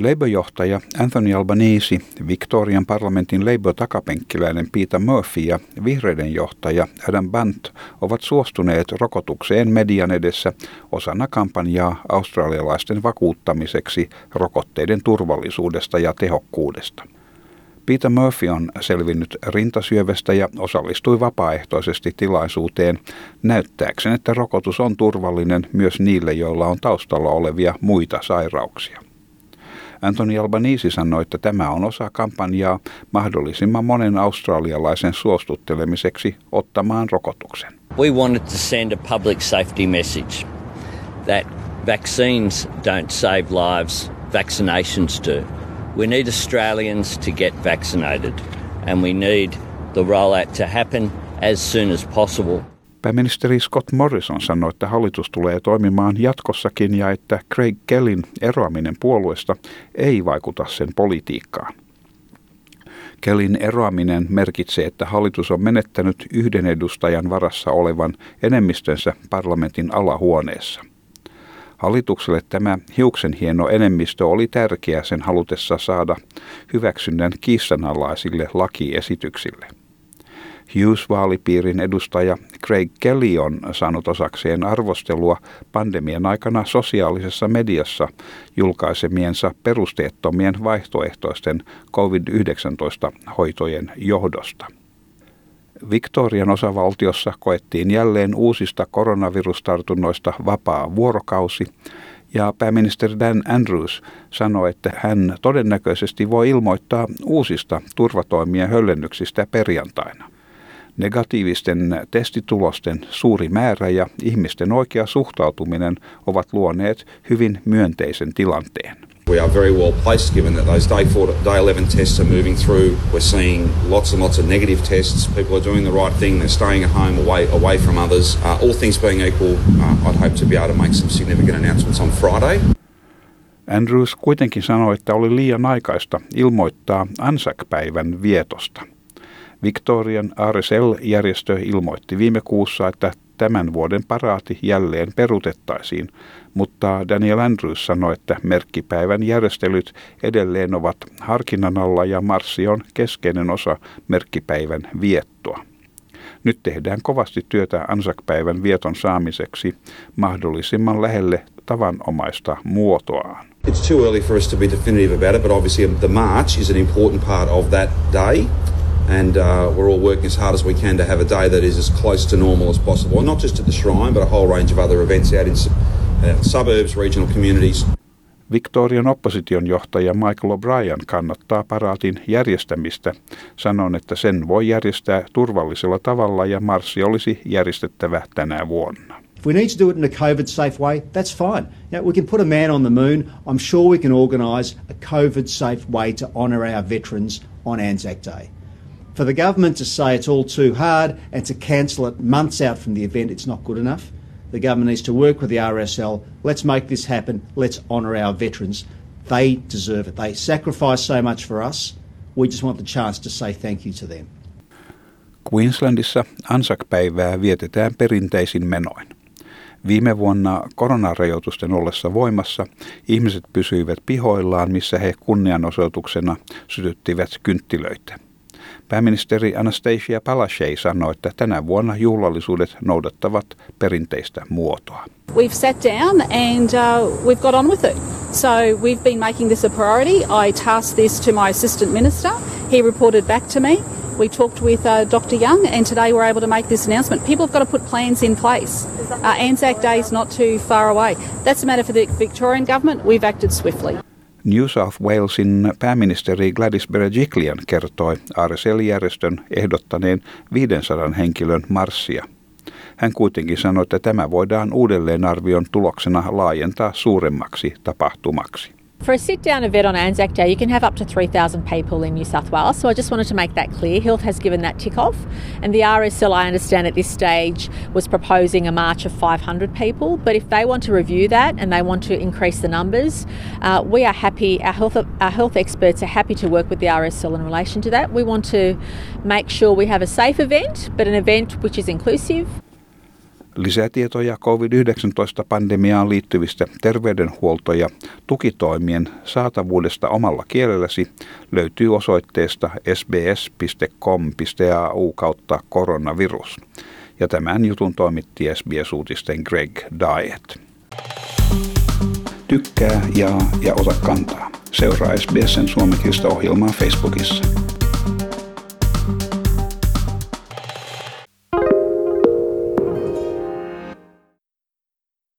Labour-johtaja Anthony Albanese, Victorian parlamentin Labour-takapenkkiläinen Peter Murphy ja vihreiden johtaja Adam Bant ovat suostuneet rokotukseen median edessä osana kampanjaa australialaisten vakuuttamiseksi rokotteiden turvallisuudesta ja tehokkuudesta. Peter Murphy on selvinnyt rintasyövestä ja osallistui vapaaehtoisesti tilaisuuteen näyttääkseen, että rokotus on turvallinen myös niille, joilla on taustalla olevia muita sairauksia. Anthony Albanese sanoi, että tämä on osa kampanjaa mahdollisimman monen australialaisen suostuttelemiseksi ottamaan rokotuksen. We wanted to send a public safety message that vaccines don't save lives, vaccinations do. We need Australians to get vaccinated and we need the rollout to happen as soon as possible. Pääministeri Scott Morrison sanoi, että hallitus tulee toimimaan jatkossakin ja että Craig Kellin eroaminen puolueesta ei vaikuta sen politiikkaan. Kellin eroaminen merkitsee, että hallitus on menettänyt yhden edustajan varassa olevan enemmistönsä parlamentin alahuoneessa. Hallitukselle tämä hiuksen hieno enemmistö oli tärkeä sen halutessa saada hyväksynnän kiistanalaisille lakiesityksille. Hughes-vaalipiirin edustaja Craig Kelly on saanut osakseen arvostelua pandemian aikana sosiaalisessa mediassa julkaisemiensa perusteettomien vaihtoehtoisten COVID-19-hoitojen johdosta. Victorian osavaltiossa koettiin jälleen uusista koronavirustartunnoista vapaa vuorokausi, ja pääministeri Dan Andrews sanoi, että hän todennäköisesti voi ilmoittaa uusista turvatoimien höllennyksistä perjantaina. Negatiivisten testitulosten suuri määrä ja ihmisten oikea suhtautuminen ovat luoneet hyvin myönteisen tilanteen. We are very well placed given that those day, four, day 11 tests are moving through. We're seeing lots and lots of negative tests. People are doing the right thing. They're staying at home away, away from others. Uh, all things being equal, uh, I'd hope to be able to make some significant announcements on Friday. Andrews kuitenkin sanoi, että oli liian aikaista ilmoittaa Anzac-päivän vietosta – Victorian RSL-järjestö ilmoitti viime kuussa, että tämän vuoden paraati jälleen perutettaisiin, mutta Daniel Andrews sanoi, että merkkipäivän järjestelyt edelleen ovat harkinnan alla ja marssi on keskeinen osa merkkipäivän viettoa. Nyt tehdään kovasti työtä Anzac-päivän vieton saamiseksi mahdollisimman lähelle tavanomaista muotoaan. It's too early for us to be definitive about it, but obviously the march is an important part of that day and uh, we're all working as hard as we can to have a day that is as close to normal as possible. And not just at the shrine, but a whole range of other events out in uh, suburbs, regional communities. Victorian opposition johtaja Michael O'Brien kannattaa paraatin järjestämistä. Sanon, että sen voi järjestää turvallisella tavalla ja marssi olisi järjestettävä tänä vuonna. If we need to do it in a COVID safe way, that's fine. You know, we can put a man on the moon. I'm sure we can organise a COVID safe way to honour our veterans on Anzac Day. For the government to say it's all too hard and to cancel it months out from the event, it's not good enough. The government needs to work with the RSL. Let's make this happen. Let's honour our veterans. They deserve it. They sacrifice so much for us. We just want the chance to say thank you to them. Queenslandissa Anzac-päivää vietetään perinteisin menoin. Viime vuonna koronarajoitusten ollessa voimassa ihmiset pysyivät pihoillaan, missä he kunnianosoituksena sytyttivät kynttilöitä. Pääministeri Anastasia Palaszczuk sanoi, että tänä vuonna juhlallisuudet noudattavat perinteistä muotoa. We've sat down and uh, we've got on with it. So we've been making this a priority. I tasked this to my assistant minister. He reported back to me. We talked with uh, Dr. Young, and today we're able to make this announcement. People have got to put plans in place. Uh, Anzac Day is not too far away. That's a matter for the Victorian government. We've acted swiftly. New South Walesin pääministeri Gladys Berejiklian kertoi RSL-järjestön ehdottaneen 500 henkilön marssia. Hän kuitenkin sanoi, että tämä voidaan uudelleenarvion tuloksena laajentaa suuremmaksi tapahtumaksi. For a sit down event on Anzac Day, you can have up to 3,000 people in New South Wales. So I just wanted to make that clear. Health has given that tick off. And the RSL, I understand at this stage, was proposing a march of 500 people. But if they want to review that and they want to increase the numbers, uh, we are happy, our health, our health experts are happy to work with the RSL in relation to that. We want to make sure we have a safe event, but an event which is inclusive. Lisätietoja COVID-19-pandemiaan liittyvistä terveydenhuolto- ja tukitoimien saatavuudesta omalla kielelläsi löytyy osoitteesta sbs.com.au kautta koronavirus. Ja tämän jutun toimitti SBS-uutisten Greg Diet. Tykkää, jaa ja ota kantaa. Seuraa SBSn suomenkielistä ohjelmaa Facebookissa.